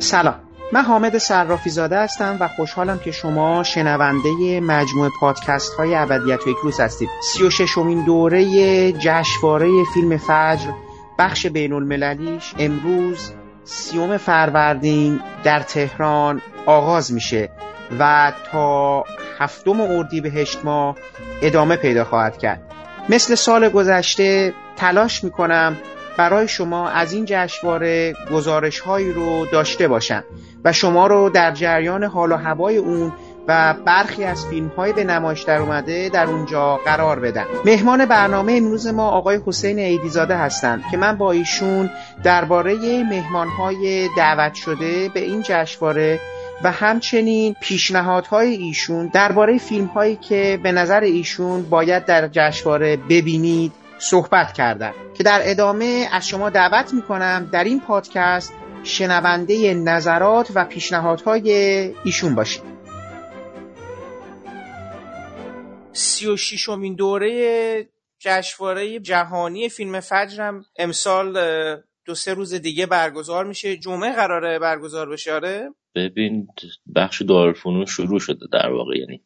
سلام من حامد صرافی زاده هستم و خوشحالم که شما شنونده مجموعه پادکست های ابدیت و یک روز هستید. سی و ششمین دوره جشنواره فیلم فجر بخش بین المللیش امروز سیوم فروردین در تهران آغاز میشه و تا هفتم اردیبهشت ماه ادامه پیدا خواهد کرد. مثل سال گذشته تلاش می‌کنم برای شما از این جشنواره گزارش هایی رو داشته باشم. و شما رو در جریان حال و هوای اون و برخی از فیلم های به نمایش در اومده در اونجا قرار بدم مهمان برنامه امروز ما آقای حسین ایدیزاده هستند که من با ایشون درباره مهمان های دعوت شده به این جشنواره و همچنین پیشنهادهای ایشون درباره فیلم هایی که به نظر ایشون باید در جشنواره ببینید صحبت کردم که در ادامه از شما دعوت می‌کنم در این پادکست شنونده نظرات و پیشنهادهای ایشون باشید. سی و شیشمین دوره جشنواره جهانی فیلم فجرم امسال دو سه روز دیگه برگزار میشه. جمعه قراره برگزار بشه آره؟ ببین بخش دارالفنون شروع شده در واقع یعنی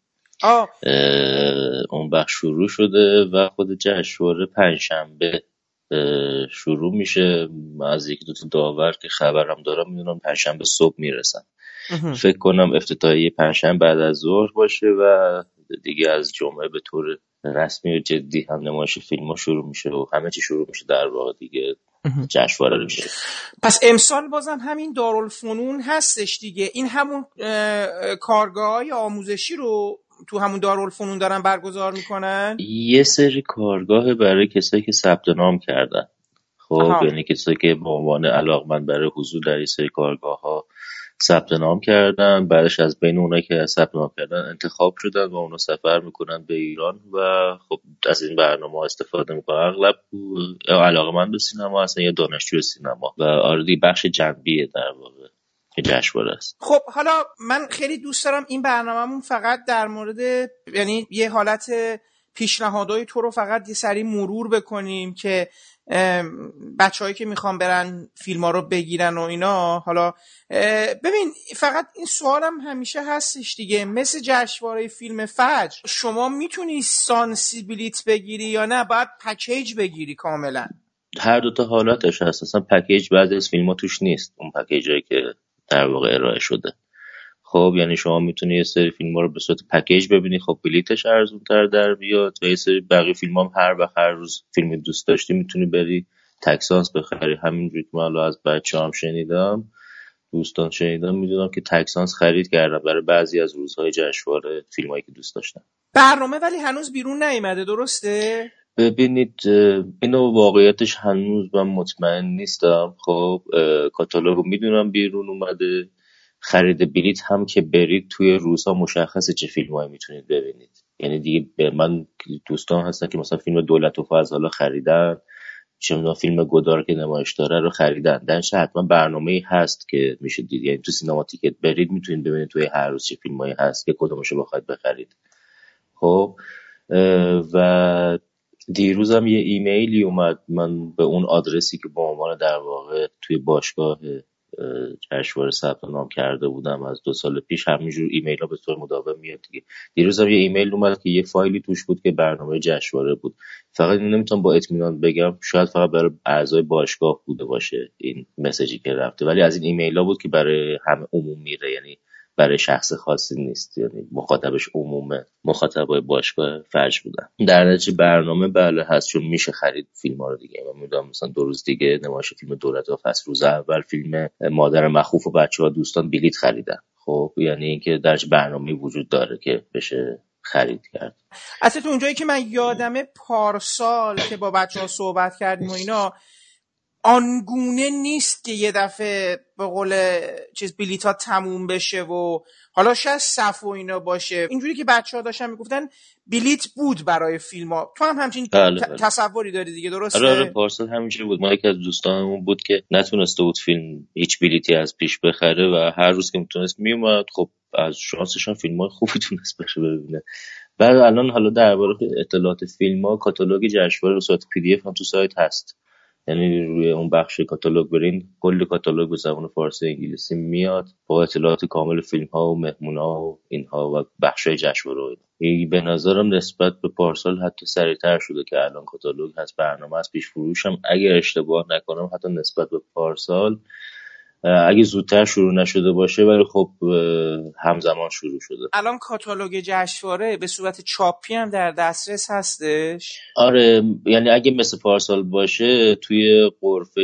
اون بخش شروع شده و خود جشنواره پنجشنبه شروع میشه. از یکی دو تا داور که خبرم دارم می‌دونم پنجشنبه صبح می‌رسن. فکر کنم افتتاحیه پنجشنبه بعد از ظهر باشه و دیگه از جمعه به طور رسمی و جدی هم نمایش فیلم ها شروع میشه و همه چی شروع میشه در واقع دیگه جشنواره میشه. پس امسال بازم همین دارالفنون هستش دیگه. این همون کارگاه های آموزشی رو تو همون دارالفنون دارن برگزار می‌کنن؟ یه سری کارگاه برای کسایی که ثبت نام کردن. خب یعنی کسایی که به عنوان علاقمند برای حضور در این سری کارگاه ها ثبت نام کردن بعدش از بین اونایی که ثبت نام کردن انتخاب شدن و اونا سفر می‌کنن به ایران و خب از این برنامه استفاده می‌کنن. اغلب علاقمند به سینما هستن یا دانشجو سینما. و آردی بخش جنبیه در واقع. جشنواره است. خب حالا من خیلی دوست دارم این برنامهمون فقط در مورد یعنی یه حالت پیشنهادهای تو رو فقط یه سری مرور بکنیم که بچههایی که می‌خوان برن فیلم ها رو بگیرن و اینا حالا ببین فقط این سوالم همیشه هستش دیگه. مثل جشنواره فیلم فجر شما می‌تونی سانسیبیلیت بگیری یا نه؟ باید پکیج بگیری کاملا. هر دوتا حالاتش هست. اصلا پکیج بعد از فیلم ها توش نیست. اون پکیج هایی که در واقع ارائه شده. خب یعنی شما می‌تونی یه سری فیلم ها رو به صورت پکیج ببینی. خب بلیتش ارزون تر در بیاد و یه سری بقیه فیلم هم هر وقت هر روز فیلم دوست داشتی می‌تونی بری تکسانس بخری. همینجوری که من از بچه هم شنیدم دوستان شنیدم می‌دونم که تکسانس خرید کردم برای بعضی از روزهای جشنواره فیلمایی که دوست داشتم برنامه ولی هنوز بیرون نیومده درسته؟ ببینید اینو واقعیتش هنوز من مطمئن نیستم. خب کاتالوگ می‌دونم بیرون اومده. خرید بلیت هم که برید توی روزها مشخصه چه فیلمایی می‌تونید ببینید. یعنی دیگه من دوستان هستن که مثلا فیلم دولت و فاز حالا خریدن چه فیلم گدار که نمایش داره رو خریدن. درش حتما برنامه هست که میشه دید. یعنی تو سینما تیکت برید می‌تونید ببینید توی هر روز چه فیلمایی هست که کدومشو بخواید بخرید. خب و دیروزم یه ایمیلی اومد من به اون آدرسی که به عنوان در واقع توی باشگاه جشنواره ثبت نام کرده بودم از دو سال پیش همینجور ایمیل ها به طور مداوم میاد دیگه. دیروزم یه ایمیل اومد که یه فایلی توش بود که برنامه جشنواره بود. فقط نمی‌تونم با اطمینان بگم شاید فقط برای اعضای باشگاه بوده باشه این message ی که رفته. ولی از این ایمیل ها بود که برای همه عموم میره یعنی برای شخص خاصی نیست. یعنی مخاطبش عمومه. مخاطبای باشگاه فرج بودن. در نتیجه برنامه بله هست چون میشه خرید فیلم ها رو دیگه. من می‌دونم مثلا دو روز دیگه نمایش فیلم دولت فصل روز اول فیلم مادر مخوف و بچه ها دوستان بلیت خریدن. خب یعنی اینکه درش برنامه وجود داره که بشه خرید کرد. اصلا تو اونجایی که من یادمه پارسال که با بچه ها صحبت کردیم و اینا آنگونه نیست که یه دفعه به قول چیز بلیت ها تموم بشه و حالا شاید صف و اینا باشه. اینجوری که بچه ها داشتن می‌گفتن بلیت بود برای فیلم ها. تو هم همچین بله بله. تصوری داری دیگه درسته؟ آره آره پارسال همینجوری بود. ما یکی از دوستانمون بود که نتونسته بود فیلم هیچ بلیتی از پیش بخره و هر روز که می‌تونست میومد خب از شانسش هم فیلم های خوبی تونست بشه ببینه. بعد الان حالا درباره اطلاعات فیلم ها کاتالوگ جشنواره به صورت PDF هم تو سایت هست. یعنی روی اون بخش کاتالوگ برین کل کاتالوگ به زبان فارسی انگلیسی میاد با اطلاعات کامل فیلم ها و مهمون ها و اینها و بخش جشنواره این به نظرم نسبت به پارسال حتی سریعتر شده که الان کاتالوگ هست برنامه از پیش فروش هم اگر اشتباه نکنم حتی نسبت به پارسال اگه زودتر شروع نشده باشه ولی خب همزمان شروع شده. الان کاتالوگ جشنواره به صورت چاپی هم در دسترس هستش؟ آره یعنی اگه مثل پارسال باشه توی قرفه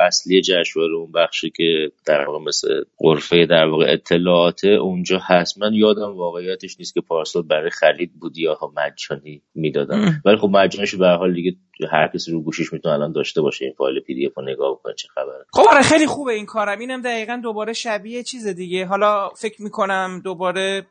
اصلی جشنواره اون بخشی که در واقع مثل قرفه در واقع اطلاعات اونجا هست من یادم واقعیتش نیست که پارسال برای خرید بود یا مجانی می‌دادن. ولی خب مجانیش به حال دیگه هر کسی رو گوشیش می‌تونه الان داشته باشه این فایل پی دی اف رو نگاه بکنه چه خبره. خب آره خیلی خوبه این کارم. اینم دقیقا دوباره شبیه چیز دیگه. حالا فکر می‌کنم دوباره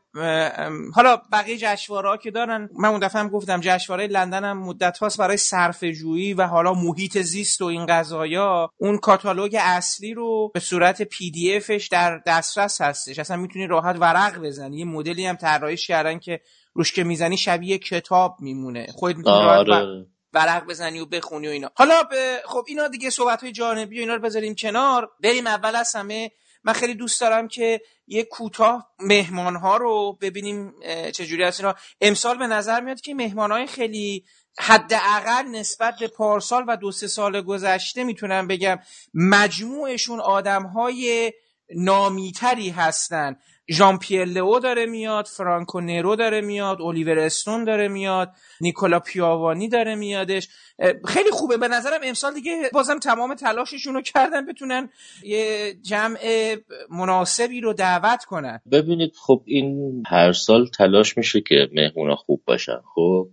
حالا بقیه جشنواره که دارن من اون دفعه هم گفتم جشنواره لندن هم مدت هاست برای صرف جویی و حالا محیط زیست و این قضايا اون کاتالوگ اصلی رو به صورت پی دی افش در دسترس هستش. اصلا می‌تونی راحت ورق بزنی. یه مدلی هم طراحی کردن که روش که می‌زنی شبیه کتاب میمونه. خودت می‌تونی آره. ورق بزنی و بخونی و اینا. حالا به خب اینا دیگه صحبت های جانبی و اینا رو بذاریم کنار. بریم اول از همه. من خیلی دوست دارم که یه کوتاه مهمان ها رو ببینیم چجوری هست اینا. امسال به نظر میاد که مهمان های خیلی حداقل نسبت به پارسال و دو سه سال گذشته می‌تونم بگم مجموعشون آدم های نامیتری هستن. ژان پیر لئو داره میاد فرانکو نرو داره میاد الیور استون داره میاد نیکولا پیاوانی داره میادش. خیلی خوبه. به نظرم امسال دیگه بازم تمام تلاششون رو کردن بتونن یه جمع مناسبی رو دعوت کنن. ببینید خب این هر سال تلاش میشه که مهمونا خوب باشن. خب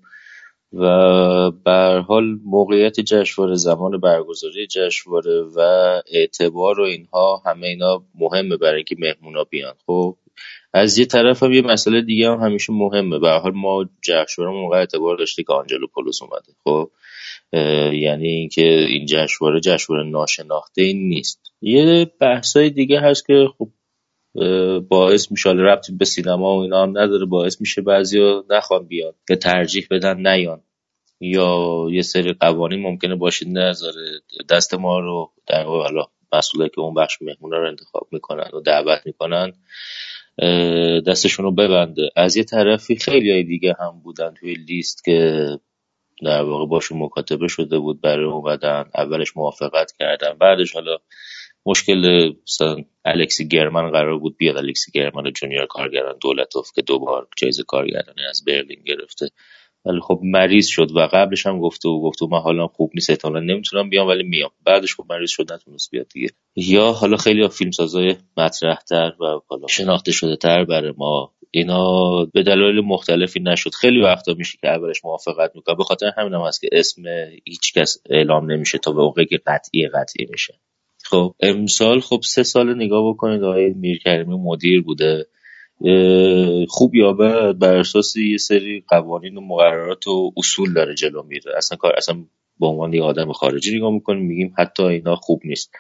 و به حال موقعیت جشنواره زمان برگزاری جشنواره و اعتبار و اینها همه اینا مهمه برای اینکه مهمونا بیان. خب از یه طرف هم یه مسئله دیگه هم همیشه مهمه. به حال ما جشنواره موقع اعتبار داشته که آنجلو پولوس اومده. خب یعنی اینکه این جشنواره جشنواره ناشناخته این نیست. یه بحثای دیگه هست که خب باعث میشه ربطی به سینما و اینا هم نداره باعث میشه بعضیا نخوان بیان که ترجیح بدن نیان. یا یه سری قوانین ممکنه باشید نذاره. دست ما رو در واقع مسئوله که اون بخش مهمونا رو انتخاب می‌کنن و دعوت می‌کنن دستشون رو ببنده. از یه طرفی خیلی های دیگه هم بودن توی لیست که در واقع باشون مکاتبه شده بود برای اومدن اولش موافقت کردن بعدش حالا مشکل مثلا الکسی گرمن قرار بود بیاد. الکسی گرمن جونیور کارگران دولتوف که دوبار جایزه کارگردانی از برلین گرفته. ولی خب مریض شد و قبلش هم گفته و گفته من حالا خوب نیست احتمالا نمی‌تونم بیام ولی میام. بعدش خب مریض شد نتونست بیاد دیگه. یا حالا خیلی فیلمسازای مطرحتر و حالا شناخته شده تر برای ما. اینا به دلایل مختلفی نشد. خیلی وقتا میشه که اولش موافقت می‌کنه به خاطر همین هم هست که اسم هیچ کس اعلام نمیشه تا به موقعی قطعی قطعی میشه. خب امسال خب سه سال نگاه بکنید آقای میرکریمی مدیر بوده. خوب یا بد بر اساس یه سری قوانین و مقررات و اصول داره جلو میره. اصلا کار اصلا به عنوان یه آدم خارجی نگاه می‌کنیم میگیم حتی اینا خوب نیست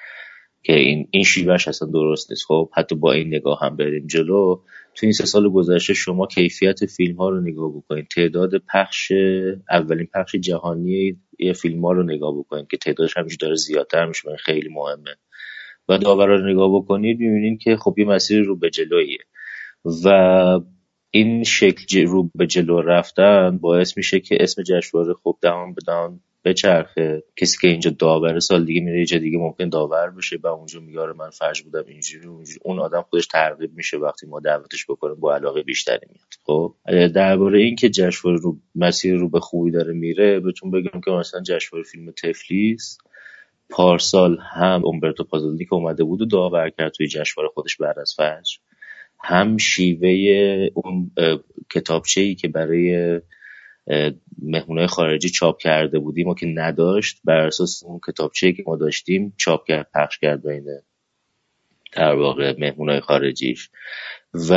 که این این شیوهش اصلا درست نیست. خب حتی با این نگاه هم بریم جلو. تو این سه سال گذشته شما کیفیت فیلم ها رو نگاه بکنید. تعداد پخش اولین پخش جهانی یه فیلم ها رو نگاه بکنید که تعدادش همیشه داره زیادتر میشه خیلی مهمه. و داورا رو نگاه بکنید می‌بینید که خب یه مسیر رو به جلویه و این شکل رو به جلو رفتن باعث میشه که اسم جشنواره خوب دهان به دهان بچرخه. کسی که اینجا داور سال دیگه میره یه دیگه ممکن داور بشه و اونجا میاره من فرش بودم اینجوری اون آدم خودش ترغیب میشه وقتی ما دعوتش بکنیم با علاقه بیشتری میاد. خب؟ درباره این که جشنواره رو مسیر رو به خوبی داره میره بهتون بگم که مثلا جشنواره فیلم تفلیس پارسال هم اومبرتو پازولینی که اومده بود و داور کرد توی جشنواره خودش بعد از فجر. هم شیوه اون کتابچه ای که برای مهمونای خارجی چاپ کرده بودیم و که نداشت بر اساس اون کتابچه که ما داشتیم چاپ کرد پخش کرد بین در واقع مهمونای خارجیش. و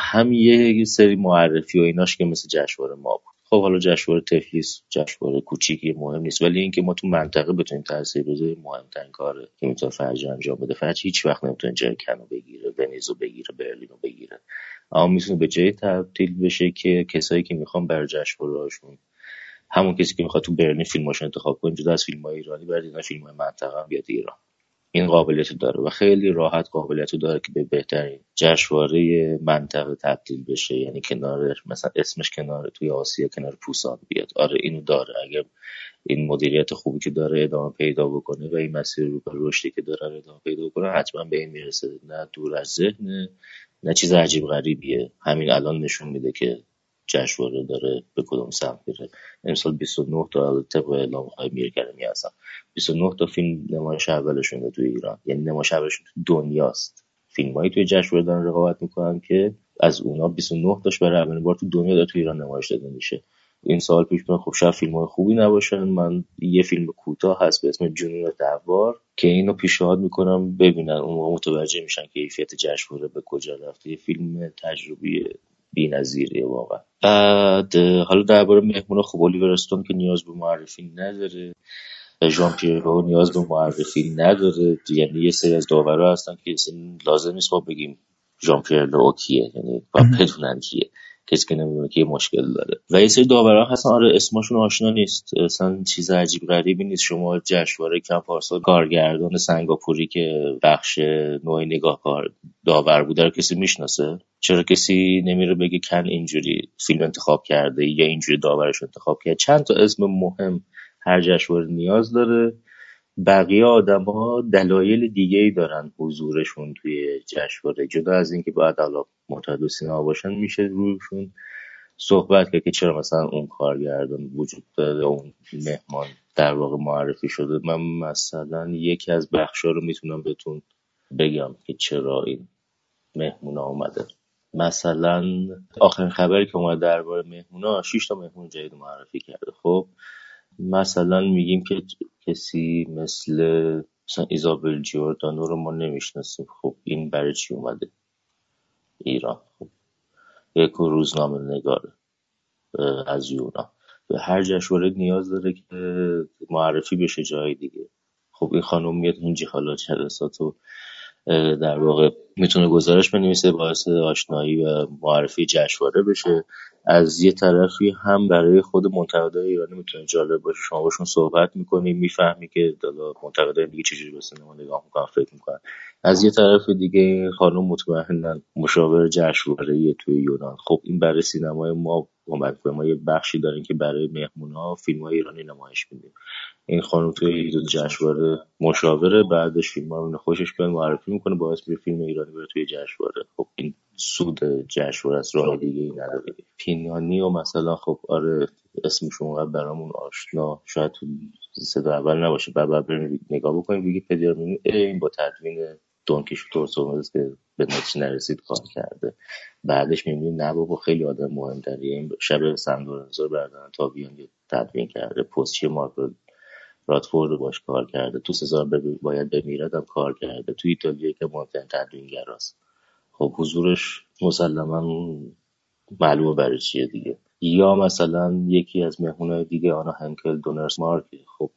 هم یه سری معرفی و ایناش که مثل جشنواره ما بود. خب حالا جشنواره تفلیس جشنواره کوچیکی مهم نیست ولی اینکه ما تو منطقه بتونیم تاثیر بذاریم مهمترین کاره که می‌تونه فرج انجام بده. فرج هیچ وقت نمی‌تونه جای کنو بگیره ونیزو بگیره برلینو بگیره. اما می‌تونه به جای تبدیل بشه که کسایی که می‌خوان بر جشنوارهاشون همون کسی که می‌خواد تو برلین فیلماش انتخاب کنه جدا از فیلم های ایرانی برای دیدن فیلم های منطقه هم بیاد ایران. این قابلیت داره و خیلی راحت قابلیت داره که به بهترین جشنواره منطقه تبدیل بشه. یعنی کنار مثلا اسمش کنار توی آسیا کنار پوسان بیاد. آره اینو داره. اگر این مدیریت خوبی که داره ادامه پیدا بکنه و این مسیر رو رشدی که داره ادامه پیدا بکنه حتما به این می‌رسه. نه دور از ذهن نه چیز عجیب غریبیه. همین الان نشون میده که جشنواره داره به کدوم سمت میره. امسال 29 تا طبق اعلام های میرگرمی هستن 29 تا فیلم نمایش اولشون تو ایران. یعنی نمایش اولشون تو دنیاست. فیلمایی توی جشنواره دارن رقابت می‌کنن که از اونا 29 تاش برای اولین بار تو دنیا داره تو ایران نمایش داده میشه. این سال پیش من خب شاید فیلم های خوبی نباشن. من یه فیلم کوتاه هست به اسم جنون دوار که اینو پیشنهاد می‌کنم ببینن. اون متوجه میشن که کیفیت جشنواره به کجا رفته. یه فیلم تجربی بی‌نظیره واقعا. بعد حالا درباره مهمون خب الیور استون که نیاز به معرفی نداره. ژان پیرو نیاز به معرفی نداره. یعنی یه سری از داورا هستن که لازم نیست ما بگیم ژان پیرو کیه یعنی با بدونن کیه. کسی که نمی‌دونه که یه مشکل داره. و یه سری داورا هستن. آره اسمشون آشنا نیست. اصلا چیز عجیب غریبی نیست. شما جشنواره کم پارسال کارگردان سنگاپوری که بخش نوع نگاه کار داور بوده رو کسی می‌شناسه؟ چرا کسی نمیره بگه کن اینجوری فیلم انتخاب کرده یا اینجوری داورش انتخاب کرده؟ چند تا اسم مهم هر جشنواره نیاز داره. بقیه آدما دلایل دیگه ای دارن حضورشون توی جشنواره جدا از اینکه باید حالا معتاد سینما باشن میشه روشون صحبت کرد که چرا مثلا اون کارگردان وجود داره اون مهمان در واقع معرفی شده. من مثلا یکی از بخشا رو می‌تونم بهتون بگم که چرا این مهمون آمده مثلا آخرین خبری که اومد درباره مهمونا 6 تا مهمون جدید معرفی کرده. خب مثلا میگیم که کسی مثل مثلا ایزابل جوردانو رو ما نمی‌شناسیم. خب این برای چی اومده؟ ایران. یک روزنامه نگاره از یونا. به هر جشنواره نیاز داره که معرفی بشه جای دیگه. خب این خانم میاد اینجا حالا جلسات و در واقع می‌تونه گزارش بنویسه باعث آشنایی و معرفی جشنواره بشه. از یه طرفی هم برای خود منتقدای ایرانی می‌تونه جالب باشه. شما باشون صحبت می‌کنی می‌فهمی که دالا منتقدای دیگه چجوری به سینما نگاه می‌کنن فکر می‌کنن. از یه طرف دیگه خانم مطمئنا مشاور جشنواره توی یونان. خب این برای سینمای ما کمک ما یه بخشی داریم که برای مهمون ها فیلم های ایرانی نمایش میدیم. این خانم توی جشنواره مشاوره بعدش فیلم رو خوشش بیاد معرفی می‌کنه باعث میشه فیلم ایرانی بره توی جشنواره. خب این سود جشنواره است راه دیگه ای نداره. پینانی و مثلا خب آره اسمشون اونقدر برامون آشنا. شاید تو صدا اول نباشه. بعد بعد نگاه بکنیم. ویکی‌پدیا رو این با تدوین دونکیش تورسومز که به نتیجه نرسید کار کرده. بعدش می‌بینیم نه بابا خیلی آدم مهم این شب سندورنزو بردن تا بیان تدوین کرده. پستچی مارک رادفورد باش کار کرده. تو سزار باید بمیرد هم کار کرده. تو ایتالیا که مهمترین تدوینگراست. خب حضورش مسلما معلومه برای چیه دیگه. یا مثلا یکی از مهمونهای دیگه آنا هنکل دونرس مارک. خب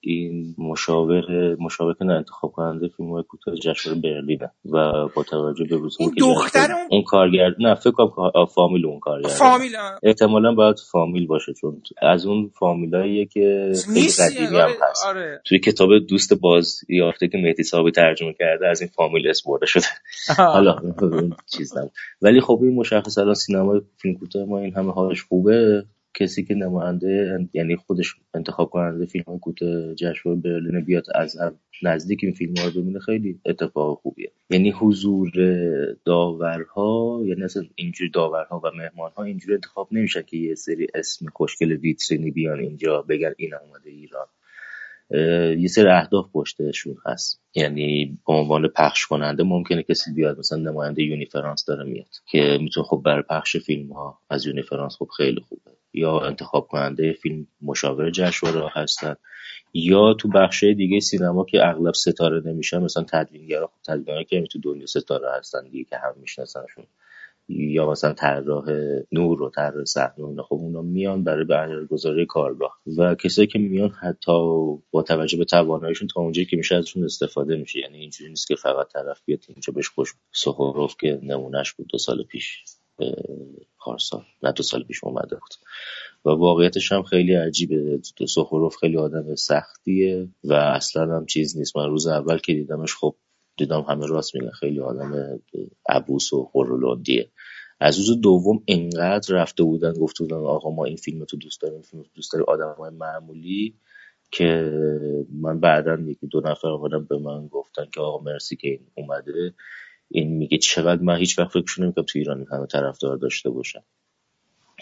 این مشاور مشاور که انتخاب کننده فیلم های کوتاه جشنواره برلینه. و با توجه به این دختر اون کارگرد نه فکر کنم فامیل اون کارگرد فامیل احتمالا باید فامیل باشه چون از اون فامیلاییه که خیلی قدیمی هم هست. آره. توی کتاب دوست باز یافته که مهدی صاحبی ترجمه کرده از این فامیل اسم برده شده. حالا چیز ولی خب این مشخص الان سینمای فیلم کوتاه ما این همه حالش خوبه کسی که نماینده یعنی خودش انتخاب کننده فیلم های کوتاه جشنواره برلین بیاد از نزدیک این فیلم ها رو ببینه خیلی اتفاق خوبیه. یعنی حضور داورها یعنی اصلا اینجور داورها و مهمانها اینجوری انتخاب نمیشه که یه سری اسم خوشگل ویترینی بیان اینجا بگن این اومده ایران. یه سری اهداف پشتشون هست. یعنی به عنوان پخش کننده ممکنه کسی بیاد مثلا نماینده یونیفرانس داره میاد که می‌تونه خب برای پخش فیلم ها از یونیفرانس خب خیلی خوبه. یا انتخاب کننده فیلم مشاور جشنواره هستن یا تو بخش دیگه سینما که اغلب ستاره نمیشن مثلا تدوینگرا خب تدوینگرا که تو دنیا ستاره هستن دیگه که هم میشناسنشون. یا مثلا طراح نور و طراح صحنه خب اونا میان برای برگزاری کارگاه. و کسایی که میان حتی با توجه به تواناییشون تا اونجایی که میشه ازشون استفاده میشه. یعنی اینجوری نیست که فقط طرف بیاد اینجا بهش خوش سخوروف که نمونهش بود دو سال پیش پارسال نه دو سال پیش اومده بود. و واقعیتش هم خیلی عجیبه. سخوروف خیلی آدم سختیه و اصلا هم چیز نیست. من روز اول که دیدمش خب دیدم همه راست میگن. خیلی آدم عبوس و خورولندیه از روز دوم انقدر رفته بودن گفته بودن آقا ما این فیلم تو دوست داریم فیلم دوست داریم. آدم های معمولی که من بعدا یکی دو نفر آمدن به من گفتن که آقا مرسی که این اومده. این میگه چقدر من هیچ وقت فکرشو نمی‌کنم تو ایران همه طرفدار داشته باشن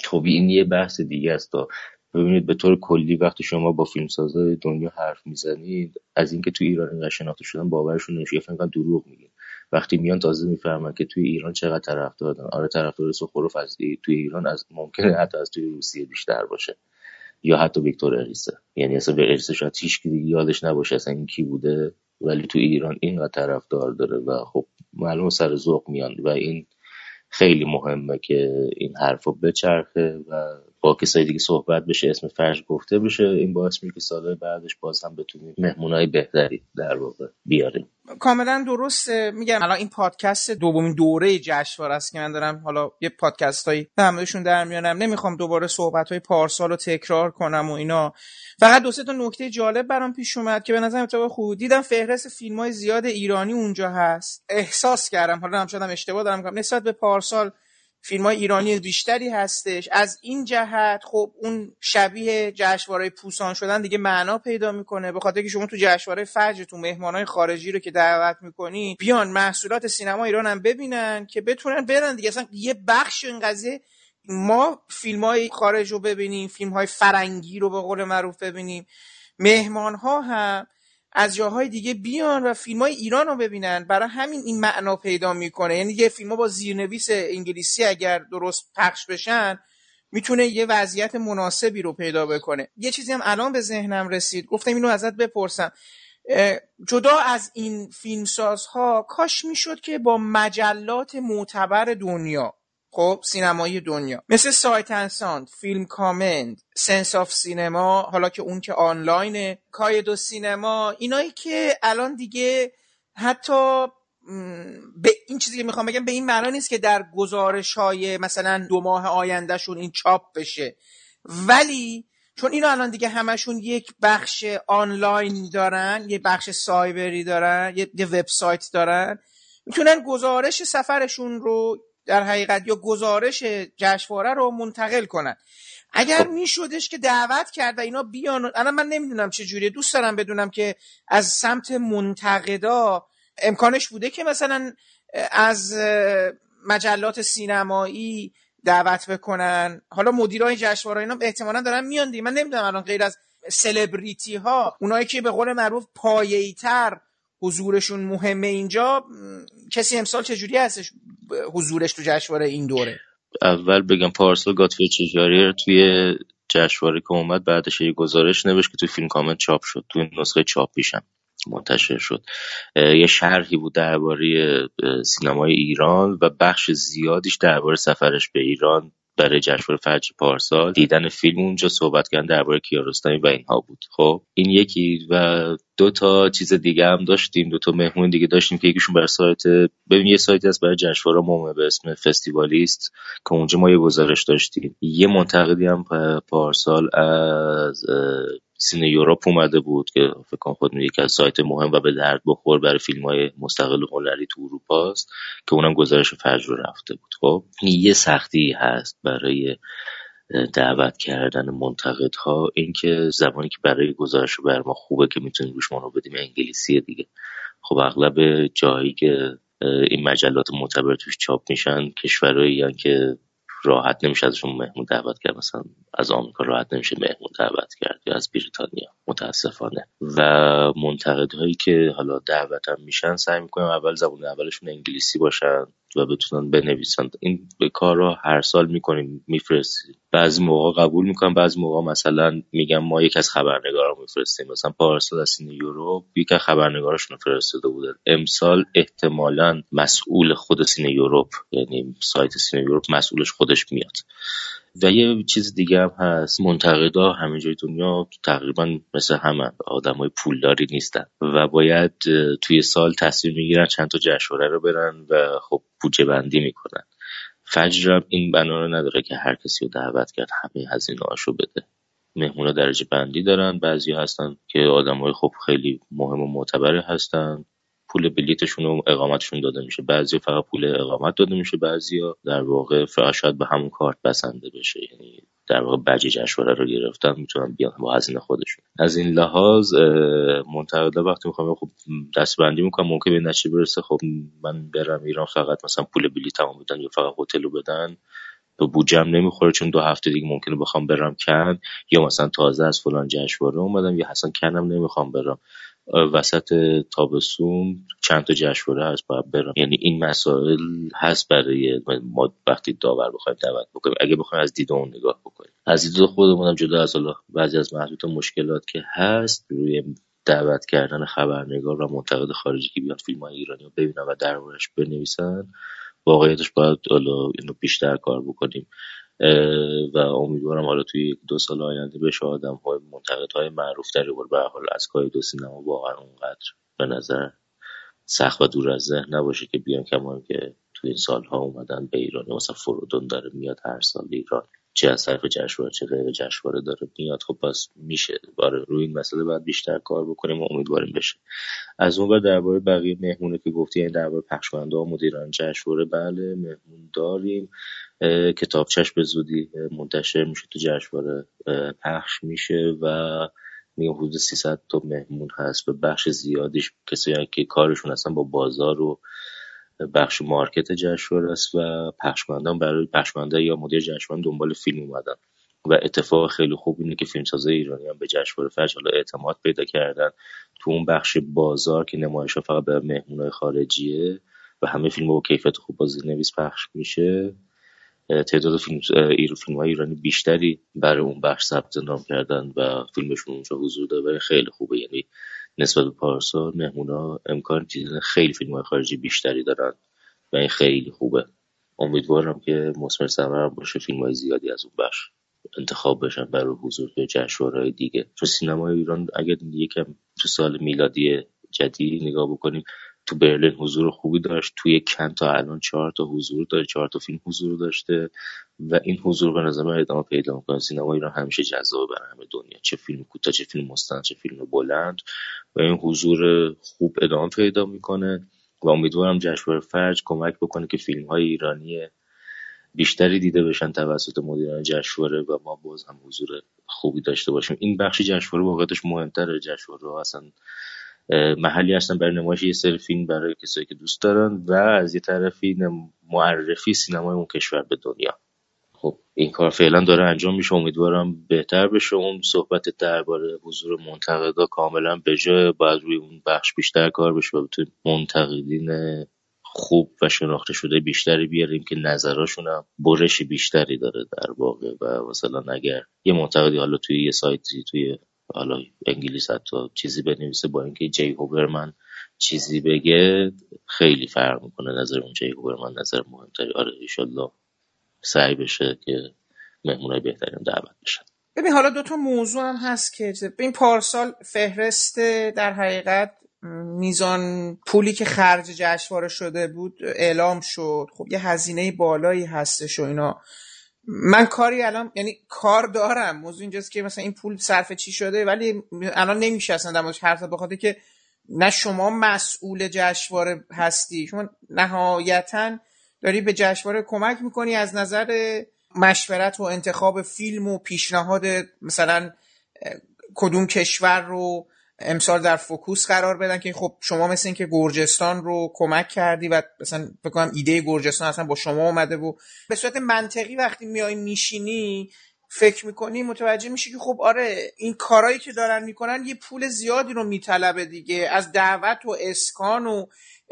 خب این یه بحث دیگه است. تا ببینید به طور کلی وقتی شما با فیلمسازای دنیا حرف می‌زنید از اینکه تو ایران اینقدر شناخته شدن باورشون نمیشه. فکر دروغ میگن وقتی میان تازه می‌فهمن که توی ایران چقدر طرفدار دارن آره طرفدار سخروف از توی ایران از ممکنه حتی از توی روسیه بیشتر باشه. یا حتی ویکتور اریسه یعنی اصلا به اریسه شاید هیچ یادش نباشه اصلا این کی بوده ولی تو ایران اینقدر طرفدار داره و خب معلوم سر ذوق میان. و این خیلی مهمه که این حرفا بچرخه و با کسای دیگه صحبت بشه اسم فرش گفته بشه این باعث میشه که سالهای بعدش باز هم بتونیم مهمونای بهتری در واقع بیاریم. کاملا درسته. میگم الان این پادکست دومین دوره جشنواره است که من دارم حالا یه پادکست هایی همشون در میانم نمی‌خوام دوباره صحبت های پارسال تکرار کنم و اینا. فقط دو سه تا نکته جالب برام پیش اومد که به نظر اتفاق خوب دیدم فهرست فیلم های زیاد ایرانی اونجا هست. احساس کردم. حالا هم شدم اشتباه دارم کنم نسبت به پارسال فیلم های ایرانی بیشتری هستش. از این جهت خب اون شبیه جشنواره پوسان شدن دیگه معنا پیدا می‌کنه. به خاطر که شما تو جشنواره فجر مهمان های خارجی رو که دعوت می‌کنی بیان محصولات سینما ایران هم ببینن که بتونن برن دیگه. اصلا یه بخش این قضیه ما فیلم های خارج رو ببینیم فیلم های فرنگی رو به قول معروف ببینیم. مهمان ها هم از جاهای دیگه بیان و فیلم های ایران رو ببینن. برای همین این معنا پیدا می‌کنه. یعنی یه فیلم با زیرنویس انگلیسی اگر درست پخش بشن می‌تونه یه وضعیت مناسبی رو پیدا بکنه. یه چیزی هم الان به ذهنم رسید. گفتم اینو ازت بپرسم. جدا از این فیلمسازها کاش می‌شد که با مجلات معتبر دنیا خب سینمایی دنیا. مثل Sight and Sound Film Comment Senses of Cinema حالا که اون که آنلاینه Cahiers du Cinéma اینایی که الان دیگه حتی به این چیزی که می‌خوام بگم به این معنا نیست که در گزارش های مثلا دو ماه آیندهشون این چاپ بشه. ولی چون اینا الان دیگه همشون یک بخش آنلاین دارن یه بخش سایبری دارن یه وبسایت دارن می‌تونن گزارش سفرشون رو در حقیقت یا گزارش جشنواره رو منتقل کنن. اگر خب. میشدش که دعوت کرد و اینا بیان الان من نمی‌دونم چه جوریه. دوست دارم بدونم که از سمت منتقدا امکانش بوده که مثلا از مجلات سینمایی دعوت بکنن. حالا مدیرای جشنواره اینا احتمالا دارن میان دیگه. من نمی‌دونم الان غیر از سلبریتی ها اونایی که به قول معروف پایه‌ای‌تر حضورشون مهمه اینجا کسی امسال چجوری هستش حضورش تو جشنواره این دوره؟ اول بگم پارسال گاتفری چجاری توی جشنواره که اومد بعدش یه گزارش نوشت که توی فیلم کامنت چاپ شد توی نسخه چاپیشم منتشر شد. یه شرحی بود درباره سینمای ایران و بخش زیادیش درباره سفرش به ایران برای جشنواره فجر پارسال دیدن فیلم اونجا صحبت کردن درباره کیارستمی و اینها بود. خب این یکی و دو تا چیز دیگه هم داشتیم. دو تا مهمون دیگه داشتیم که یکیشون بر سایت ببین یه سایتی هست برای جشنواره مومه به اسم فستیوالیست که اونجا ما یه گزارش داشتیم. یه منتقدی هم پارسال از سینه یوروپ اومده بود که فکر کنم خود یکی از سایت مهم و به درد بخور برای فیلم های مستقل هنری تو اروپا است که اونم گزارش فجر رو رفته بود. خب یه سختی هست برای دعوت کردن منتقدها اینکه زمانی که برای گزارش بر ما خوبه که می‌تونیم روش رو بدیم انگلیسی دیگه. خب اغلب جایی که این مجلات معتبر توش چاپ میشن کشورهایی که راحت نمیشه ازشون مهمون دعوت کرد. مثلا از آمریکا راحت نمیشه مهمون دعوت کرد یا از بریتانیا. متاسفانه. و منتقدهایی که حالا دعوت هم میشن سعی می‌کنم اول زبون اولشون انگلیسی باشن. و بتونن بنویسن. این به کار رو هر سال می‌کنیم میفرستیم. بعضی موقع قبول می‌کنم بعضی موقع مثلا میگم ما یک از خبرنگارا میفرستیم. مثلا پارسال از سین یورو یک از خبرنگارشون فرستاده بودن. امسال احتمالا مسئول خود سینه یوروپ یعنی سایت سینه یوروپ مسئولش خودش میاد. و یه چیز دیگه هم هست. منتقدا همه جای دنیا تقریبا مثل همه آدم های پولداری نیستن و باید توی سال تصمیم می‌گیرن چند تا جشنواره رو برن و خب بودجه بندی می‌کنن. فجر این بنا رو نداره که هر کسی رو دعوت کرد همه هزینه هاشو بده. مهمونا درجه بندی دارن. بعضی هستن که های خب خیلی مهم و معتبری هستن. پول بلیتشون و اقامتشون داده میشه. بعضی فقط پول اقامت داده میشه بعضیا در واقع فقط شاید به همون کارت بسنده بشه. یعنی در واقع بجه جشنواره رو گرفتن می‌تونن بیان با هزینه خودشون. از این لحاظ منتقدا وقتی می‌خوام خب دستبندی می‌کنم ممکن به نتیجه برسه خب من برم ایران فقط مثلا پول بلیطمو بدن یا فقط هتل بدن. به بودجم نمی‌خوره چون دو هفته دیگه ممکنه بخوام برم کن یا مثلا تازه از فلان جشنواره اومدم یا اصلا کنم نمی‌خوام برم. وسط تابستون چند تا جشنواره هست باید برم. یعنی این مسائل هست برای ما وقتی داور بخوایم دعوت بکنیم. اگه بخوایم از دید اون نگاه بکنیم. از دید خودمونم جدا از حالا بعضی از محدود مشکلات که هست روی دعوت کردن خبرنگار و منتقد خارجی که بیان فیلم های ایرانی رو ببینن و دربارش بنویسن واقعیتش باید حالا اینو بیشتر کار بکنیم. و امیدوارم حالا توی یک دو سال آینده بشه آدم های منتقد های معروف تری به حال از کاری دو سینما واقعا اونقدر به نظر سخت و دور از ذهن نباشه که بیان کمان که توی این سالها اومدن به ایران. مثلا فرودون داره میاد هر سال ایران. چه از طرف جشنواره چه غیر جشنواره داره میاد. خب پس میشه. باره روی این مسئله باید بیشتر کار بکنیم و امیدواریم بشه. از اون درباره بقیه مهمونه که گفتی یعنی درباره پخشکننده و مدیران جشنواره. بله مهمون داریم. کتابچش به زودی منتشر میشه تو جشنواره. پخش میشه و میگم حدود 300 تا مهمون هست. و بخش زیادیش کسایی که کارشون اصلا با بازار و بخش مارکت جشنواره است و پخشمندان برای پخشمنده یا مدیر جشنواره دنبال فیلم اومدن. و اتفاق خیلی خوب اینه که فیلمسازای ایرانی هم به جشنواره فجر حالا اعتماد پیدا کردن تو اون بخش بازار که نمایش فقط به مهمونای خارجیه و همه فیلم با کیفیت خوب با نویس پخش میشه. تعداد فیلم فیلم های ایرانی بیشتری برای اون بخش ثبت نام کردن و فیلمشون اونجا حضور داره. خیلی خوبه. یعنی نسبت به پارسال مهمونا امکان دیدن خیلی فیلم خارجی بیشتری دارن و این خیلی خوبه. امیدوارم که مسمر ثمر باشه فیلم های زیادی از اون بخش انتخاب بشن برای حضور به جشنواره‌های دیگه. چون سینمای ایران اگر یکم تو سال میلادی جدید نگاه بکنیم تو برلین حضور خوبی داشت. توی کن تا الان چهار تا حضور داره چهار تا فیلم حضور داشته و این حضور به نظر من ادامه پیدا می‌کنه. سینما ایران همیشه جذاب برای همه دنیا. چه فیلم کوتاه چه فیلم مستند چه فیلم بلند. و این حضور خوب ادامه پیدا می‌کنه و امیدوارم جشنواره فرج کمک بکنه که فیلم های ایرانی بیشتری دیده بشن توسط مدیران جشنواره و ما باز هم حضور خوبی داشته باشیم. این بخشی جشنواره واقعیتش مهمتره. جشنواره اصلا محلی هستن برای نمایش یه سری فیلم برای کسایی که دوست دارن و از یه طرفی معرفی سینمای اون کشور به دنیا. خب این کار فعلا داره انجام میشه. امیدوارم بهتر بشه. اون صحبت درباره حضور منتقدا کاملا به جای باید روی اون بخش بیشتر کار بشه و بتونیم منتقدین خوب و شناخته شده بیشتری بیاریم که نظراشون هم برش بیشتری داره در واقع. و مثلا اگر یه منتقدی حالا توی یه سایتی توی حالا انگلیس حتی چیزی بنویسه با اینکه جی هوبرمن چیزی بگه خیلی فرق می‌کنه نظر اون جی هوبرمن نظر مهمتری. آره ایشالله سعی بشه که مهمونای بهتری دعوت بشن ببین حالا دوتا موضوع هم هست که این پارسال فهرست در حقیقت میزان پولی که خرج جشنواره شده بود اعلام شد. خب یه هزینه بالایی هستش و اینا. من کاری الان یعنی کار دارم. موضوع اینجاست که مثلا این پول صرف چی شده ولی الان نمیشه اصلا در موردش حرف بخاطر که نه شما مسئول جشنواره هستی شما نهایتا داری به جشنواره کمک می‌کنی از نظر مشورت و انتخاب فیلم و پیشنهاد مثلا کدوم کشور رو امسال در فوکوس قرار بدن که خب شما مثل اینکه گرجستان رو کمک کردی و مثلا کنم ایده گرجستان اصلا با شما اومده و به صورت منطقی وقتی میای میشینی فکر می‌کنی متوجه میشه که خب آره این کارایی که دارن می‌کنن یه پول زیادی رو میطلبه دیگه از دعوت و اسکان و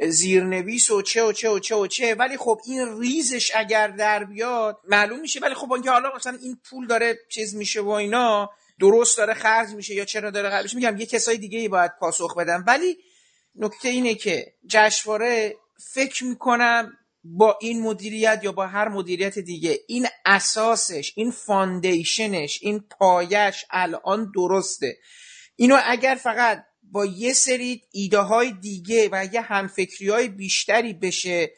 زیرنویس و چه و چه و چه و چه. ولی خب این ریزش اگر در بیاد معلوم میشه. ولی خب اینکه حالا مثلا این پول داره چیز میشه و اینا درست داره خرج میشه یا چرا داره خرج میگم یه کسای دیگه ای باید پاسخ بدن. ولی نکته اینه که جشنواره فکر می‌کنم با این مدیریت یا با هر مدیریت دیگه این اساسش این foundation ش این پایش الان درسته. اینو اگر فقط با یه سری ایده های دیگه و یه همفکری های بیشتری بشه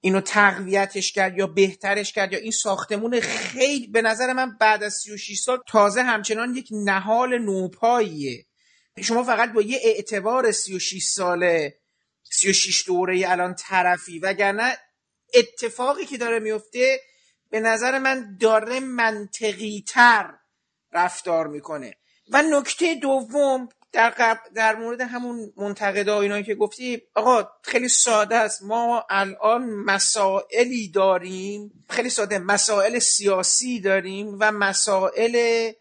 اینو تقویتش کرد یا بهترش کرد یا این ساختمون خیلی به نظر من بعد از 36 سال تازه همچنان یک نهال نوپاییه. شما فقط با یه اعتبار 36 ساله 36 دوره الان طرفی وگرنه اتفاقی که داره میفته به نظر من داره منطقی تر رفتار می‌کنه. و نکته دوم در, در مورد همون منتقدا اینایی که گفتی آقا خیلی ساده است. ما الان مسائلی داریم خیلی ساده مسائل سیاسی داریم و مسائل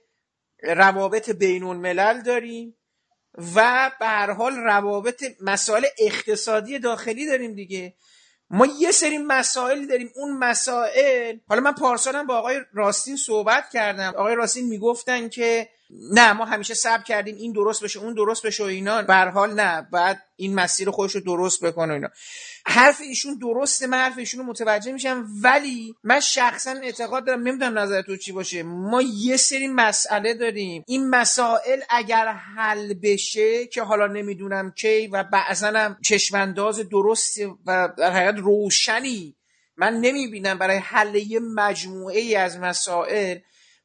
روابط بین الملل داریم و به هر حال روابط مسائل اقتصادی داخلی داریم دیگه. ما یه سری مسائلی داریم. اون مسائل حالا من پارسالم با آقای راستین صحبت کردم. آقای راستین می‌گفتن که نه ما همیشه صبر کردیم این درست بشه اون درست بشه و اینا. به حال نه بعد این مسیر خودش رو درست بکنه اینا. حرف ایشون درسته من حرف ایشون رو متوجه میشم. ولی من شخصا اعتقاد دارم نمی‌دونم نظر تو چی باشه. ما یه سری مسئله داریم. این مسائل اگر حل بشه که حالا نمی‌دونم کی و بعضا هم چشمانداز درست و در حقیقت روشنی من نمی‌بینم برای حل یه مجموعه ای از مسائل.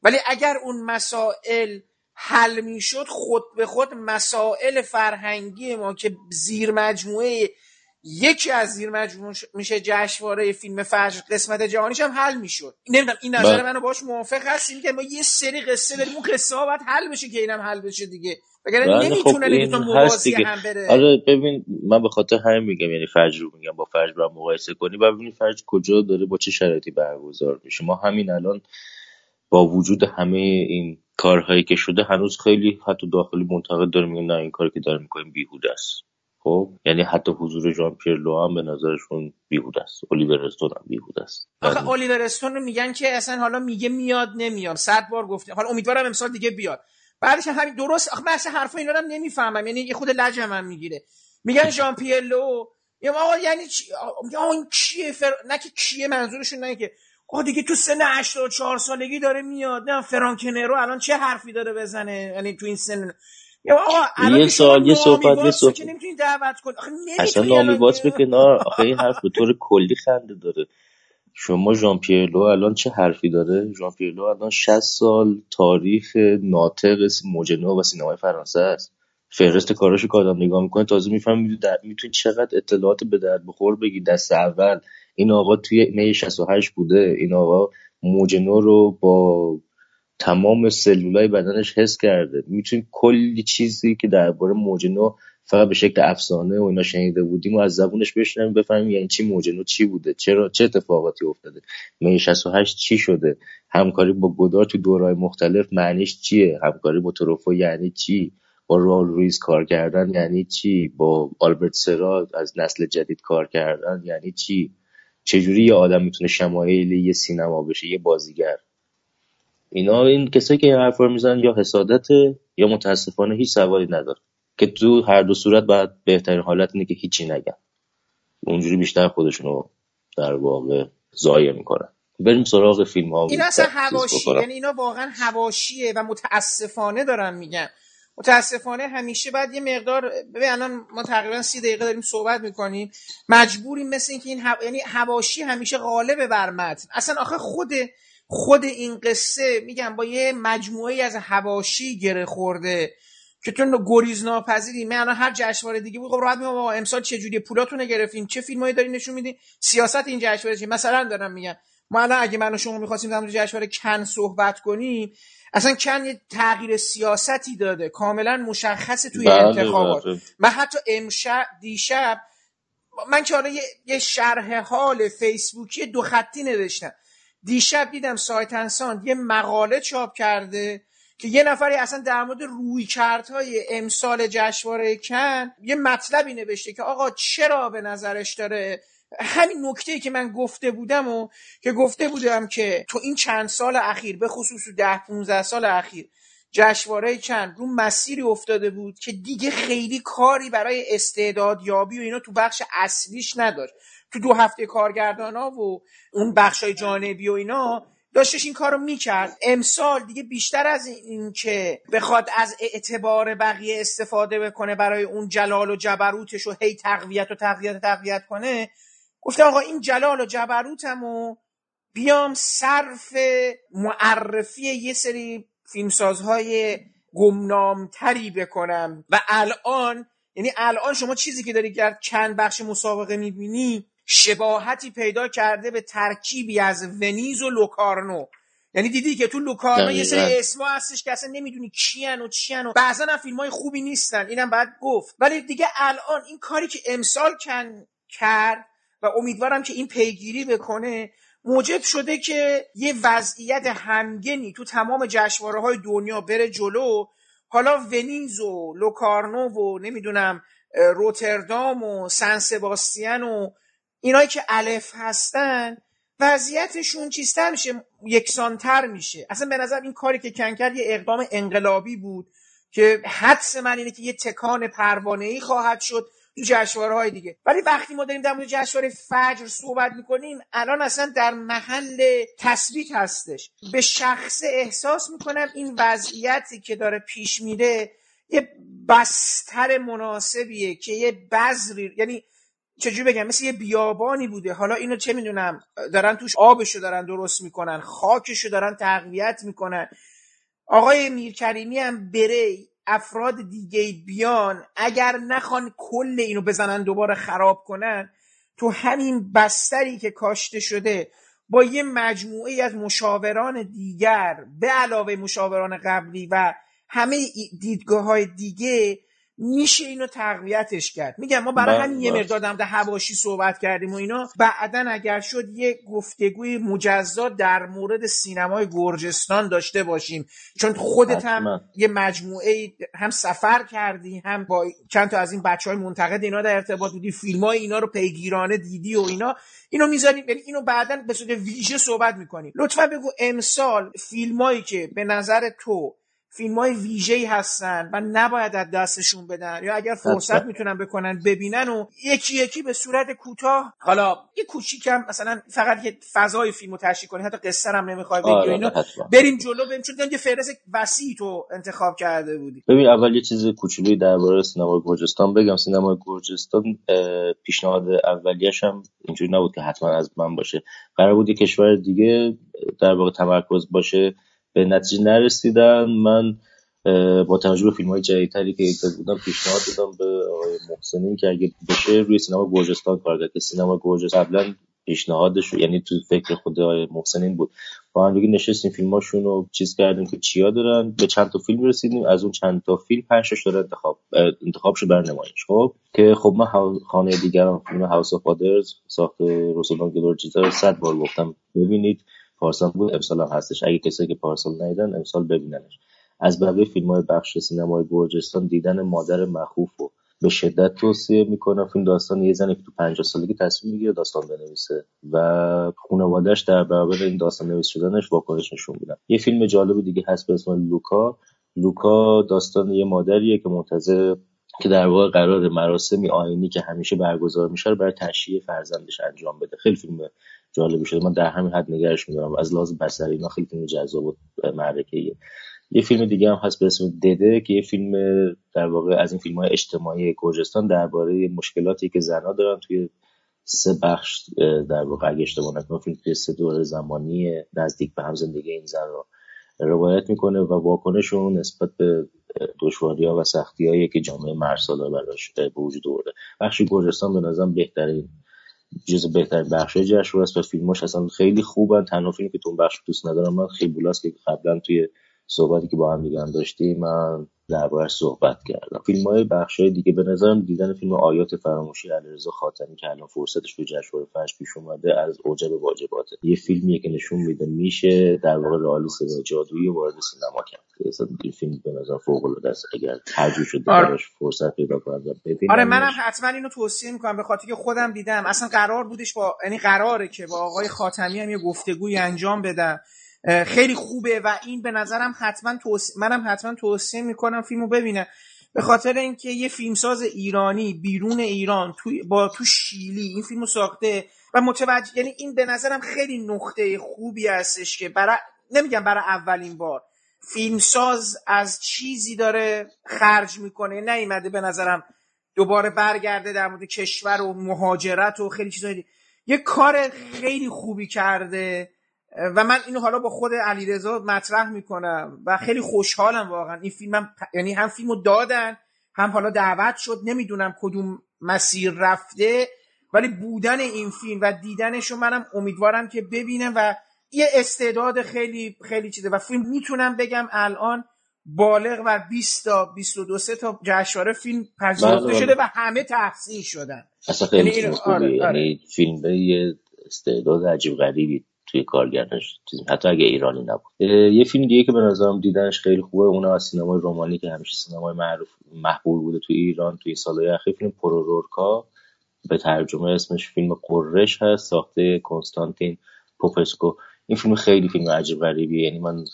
ولی اگر اون مسائل حل می‌شد خود به خود مسائل فرهنگی ما که زیر مجموعه یکی از زیر مجموعه میشه جشنواره فیلم فجر قسمت جهانیش هم حل می‌شد. نمی‌دونم این نظر بله. منو باش موافق هستیم که ما یه سری قصه داریم اون قصه ها باید حل بشه که اینم حل بشه دیگه. وگرنه بله، نمی‌تونه خب این موازی هم بره. آره ببین من به خاطر همین میگم یعنی فجر رو میگم با فجر با مقایسه کنی. و ببینید فجر کجا داره با چه شرایطی برگزار میشه. ما همین الان با وجود همه این کارهایی که شده هنوز خیلی حتی داخلی منتقد داره میگن نه این کاری که داره می‌کنیم بیهوده است. خب؟ یعنی حتی حضور ژان پیر لو هم به نظرشون بیهوده است. الیور استون هم بیهوده است. آخه یعنی الیور استون رو میگن که اصلا حالا میگه میاد نمیاد. صد بار گفته. حالا امیدوارم امسال دیگه بیاد. بعدش همین درست. آخه من اصلا حرفا اینا رو نمی‌فهمم. یعنی یه خود لجم هم می‌گیره. میگن ژان پیر لو یا آقا یعنی چی؟ آقا این کیه؟ فر... نه که کیه منظورشون نه که آقا دیگه تو سن 84 سالگی داره میاد. نه فرانکنرو الان چه حرفی داره بزنه؟ یعنی تو این سن یا آقا یه سال یه صحبت یه صحبت. دعوت کن اصلا نامی به کنار آخه این حرف به طور کلی خنده داره. شما ژان پیرلو الان چه حرفی داره؟ ژان پیرلو الان 60 سال تاریخ ناطق موجنو و سینمای فرانسه است. فهرست کاراشو که آدم نگاه می‌کنه تازه می‌فهمی می‌تونی چقدر اطلاعات به درد بخور بگی. دست اول این آقا توی می 68 بوده. این آقا موج نو رو با تمام سلولای بدنش حس کرده. می‌تونیم کلی چیزی که درباره موج نو فقط به شکل افسانه و اینا شنیده بودیم و از زبونش بشنویم بفهمیم یعنی چی موج نو چی بوده چرا چه اتفاقاتی افتاده می 68 چی شده همکاری با گودار تو دورهای مختلف معنیش چیه همکاری با تروفو یعنی چی با رال رویز کار کردن یعنی چی با آلبرت سرا از نسل جدید کار کردن یعنی چی. چجوری یه آدم می‌تونه شمایل یه سینما بشه یه بازیگر؟ اینا این کسایی که این حرفا می‌زنن یا حسادته یا متاسفانه هیچ سوالی نداره. که تو هر دو صورت باید بهترین حالت اینه که هیچی نگن. اونجوری بیشتر خودشونو در واقع ضایع می‌کنن. بریم سراغ فیلم ها این اصلا هواشی یعنی اینا واقعا هواشیه و متاسفانه دارم میگن. متاسفانه همیشه بعد یه مقدار ببین الان ما تقریبا سی دقیقه داریم صحبت می‌کنیم. مجبوریم مثل اینکه این هوا... یعنی هواشی همیشه غالب بر متن. اصلا آخه خود خود این قصه میگم با یه مجموعه از هواشی گره خورده که تو گریز ناپذیری من الان هر جشنواره دیگه بود خب راحت میگم امسال چه جوری پولاتون گرفتین چه فیلمایی دارین نشون میدین؟ سیاست این جشنواره مثلا دارم میگم. ما الان اگه من و شما می‌خواستیم در جشنواره کن صحبت کنیم اصلا چند یه تغییر سیاستی داده کاملا مشخصه توی بله انتخابات بله. من حتی امشب دیشب من که یه،, یه شرح حال فیسبوکی دو خطی نوشتم دیشب دیدم سایت انسان یه مقاله چاپ کرده که یه نفری اصلا در مورد روی کردهای امسال جشنواره کن یه مطلبی نوشته که آقا چرا به نظرش داره همین نکته که من گفته بودم و که گفته بودم که تو این چند سال اخیر به خصوص ده 15 سال اخیر جشنواره چند رو مسیری افتاده بود که دیگه خیلی کاری برای استعداد یابی و اینا تو بخش اصلیش نداشت. تو دو هفته کارگردان ها و اون بخش های جانبی و اینا داشتش این کارو می‌کرد. امسال دیگه بیشتر از این که بخواد از اعتبار بقیه استفاده بکنه برای اون جلال و جبروتش و هی تقویت و تقویت و تقویت کنه گفته آقا این جلال و جبروتم و بیام صرف معرفی یه سری فیلمسازهای گمنامتری بکنم. و الان یعنی الان شما چیزی که داری در چند بخش مسابقه می‌بینی شباهتی پیدا کرده به ترکیبی از ونیز و لوکارنو. یعنی دیدی که تو لوکارنو یه سری اسما هستش که اصلا نمی‌دونی کیان و چیان و بعضا هم فیلم های خوبی نیستن. اینم بعد گفت. ولی دیگه الان این کاری که امسال کن کرد و امیدوارم که این پیگیری بکنه. موجب شده که یه وضعیت همگنی تو تمام جشنواره های دنیا بره جلو. حالا ونیز و لوکارنو و نمی‌دونم روتردام و سن سباستیان و اینایی که الف هستن وضعیتشون چیزتر میشه یکسانتر میشه. اصلا به نظر این کاری که کن کرد یه اقدام انقلابی بود که حدس من اینه که یه تکان پروانه ای خواهد شد. تو جشنواره های دیگه. ولی وقتی ما داریم در مورد جشنواره فجر صحبت می‌کنیم الان اصلا در محل تثبیت هستش. به شخص احساس می‌کنم این وضعیتی که داره پیش میره یه بستر مناسبیه که یه بذری یعنی چجوری بگم مثل یه بیابانی بوده. حالا اینو چه می‌دونم دارن توش آبشو دارن درست می‌کنن خاکشو دارن تقویت می‌کنن. آقای میرکریمی هم بره افراد دیگه بیان اگر نخوان کل اینو بزنن دوباره خراب کنن تو همین بستری که کاشته شده با یه مجموعه از مشاوران دیگر به علاوه مشاوران قبلی و همه دیدگاه های دیگه میشه اینو تقویتش کرد. میگم ما برای بله، همین یه بله. مقدار در هواشی صحبت کردیم و اینا. بعدا اگر شد یه گفتگوی مجزا در مورد سینمای گرجستان داشته باشیم. چون خودت هم. یه مجموعه هم سفر کردی هم با چند تا از این بچه های منتقد اینا در ارتباط بودی فیلم های اینا رو پیگیرانه دیدی و اینا. اینو می‌ذاریم یعنی اینو بعدا به صورت ویژه صحبت می‌کنیم. لطفا بگو امسال فیلمایی که به نظر تو فیلم های ویژه‌ای هستن و نباید از دستشون بدن. یا اگر فرصت. می‌تونن بکنن ببینن و یکی یکی به صورت کوتاه حالا یه کوچیکم مثلا فقط یه فضای فیلمو تشریح کنی حتی قصه هم نمی‌خوای بگی آره اینا حتما. بریم جلو بریم چون یه فهرست وسیع تو انتخاب کرده بودی. ببین اول یه چیز کوچولویی درباره سینمای گرجستان بگم. سینمای گرجستان پیشنهاد اولیش هم اینجوری نبود که حتما از من باشه. قرار بود یه کشور دیگه در واقع تمرکز باشه. به نتیجه نرسیدن. من با توجه به فیلم های جدیدتری که دیده بودم پیشنهاد دادم به آقای محسنین که اگه بشه روی سینما گرجستان کار کرد که سینما گرجستان قبلا پیشنهادش یعنی تو فکر خود آقای محسنین بود. با هم دیگه نشستیم فیلماشون رو چیز کردیم که چیا دارن. به چند تا فیلم رسیدیم. از اون چند تا فیلم پنج تاش داره انتخاب انتخاب شد برای نمایش. خب؟ که خب من خانه دیگران فیلم هاوس اف فادرز ساخت روسولان گلورجیتا رو صد بار گفتم. ببینید پارسال بود امسال هم هستش. اگه کسایی که پارسال ندیدن امسال ببیننش. از بقیه فیلم های بخش سینمای گرجستان دیدن مادر مخوف رو به شدت توصیه می‌کنم. فیلم داستان یه زنی که تو 50 سالگی تصمیم می‌گیره داستان بنویسه و خانوادهش در برابر این داستان نویس شدنش واکنش نشون میدن. یه فیلم جالب دیگه هست به اسم لوکا. لوکا داستان یه مادریه که منتظر که در واقع قرار مراسمی آینی که همیشه برگزار میشه رو برای تشییع فرزندش انجام بده. خیلی فیلم جالبی شده. من در همین حد نگرش میدارم. از لحاظ بصری اینا خیلی فیلم جذاب و معرکه یه فیلم دیگه هم هست به اسم دده که یه فیلم در واقع از این فیلم های اجتماعی گرجستان درباره مشکلاتی که زنها دارن توی سه بخش در واقع اگه اشتباه فیلم توی سه دوره زمانی نزدیک به هم زندگی این زن رو روایت می‌کنه و واکنششون نسبت به دشواری ها و سختی که جامعه مرسالا براش به وجود آورده. بخش گرجستان به نظرم بهترین جز بهترین بخش جشنواره است و فیلماش اصلا خیلی خوبن. تنها فیلمی که تو بخش دوست ندارم من خیبولاست که قبلا توی صحبتی که با هم دیگه هم داشتیم من دربارش صحبت کردم. فیلم های بخش های دیگه به نظرم دیدن فیلم آیات فراموشی علیرضا خاتمی که الان فرصتش تو جشنواره فجر پیش اومده از اوجب واجباته. یه فیلمیه که نشون میده میشه در واقع رئالیسم جادویی وارد سینما کرد. این فیلم به نظر فوق العاده است اگر ترجمه شده آره. فرصت پیدا کنم آره منم حتما اینو توصیه می‌کنم به خاطر که خودم دیدم. اصلا قرار بودش با یعنی قراره که با آقای خاتمی هم یه گفتگوی انجام بدم. خیلی خوبه و این به نظرم حتما توصیه منم حتما توصیه می‌کنم فیلمو ببینه. به خاطر اینکه یه فیلمساز ایرانی بیرون ایران تو با تو شیلی این فیلمو ساخته و متوجه یعنی این به نظرم خیلی نقطه خوبی هستش که برای نمیگم برای اولین بار. فیلمساز از چیزی داره خرج می‌کنه نیومده به نظرم دوباره برگرده در مورد کشور و مهاجرت و خیلی چیزایی یه کار خیلی خوبی کرده. و من اینو حالا با خود علیرضا مطرح می‌کنم و خیلی خوشحالم واقعا. این فیلمم یعنی هم فیلمو دادن هم حالا دعوت شد. نمی‌دونم کدوم مسیر رفته ولی بودن این فیلم و دیدنشو منم امیدوارم که ببینم و یه استعداد خیلی خیلی چیزه. و فیلم می‌تونم بگم الان بالغ و 20 تا 22 تا جشنواره فیلم پذیرفته بله، شده بله. و همه تحصیل شدن. اصلا خیلی یعنی, آره، آره. یعنی فیلم یه استعداد عجیب غریبی. توی کارگردانش حتی اگه ایرانی نبود. یه فیلم دیگه که به نظرم دیدنش خیلی خوبه اون از سینمای رومانی که همیشه سینمای معروف محبوب بوده توی ایران توی سالهای اخیر فیلم پرورورکا. به ترجمه اسمش فیلم قرش هست ساخته کنستانتین پوپسکو. این فیلم خیلی فیلم عجیب غریبیه. یعنی من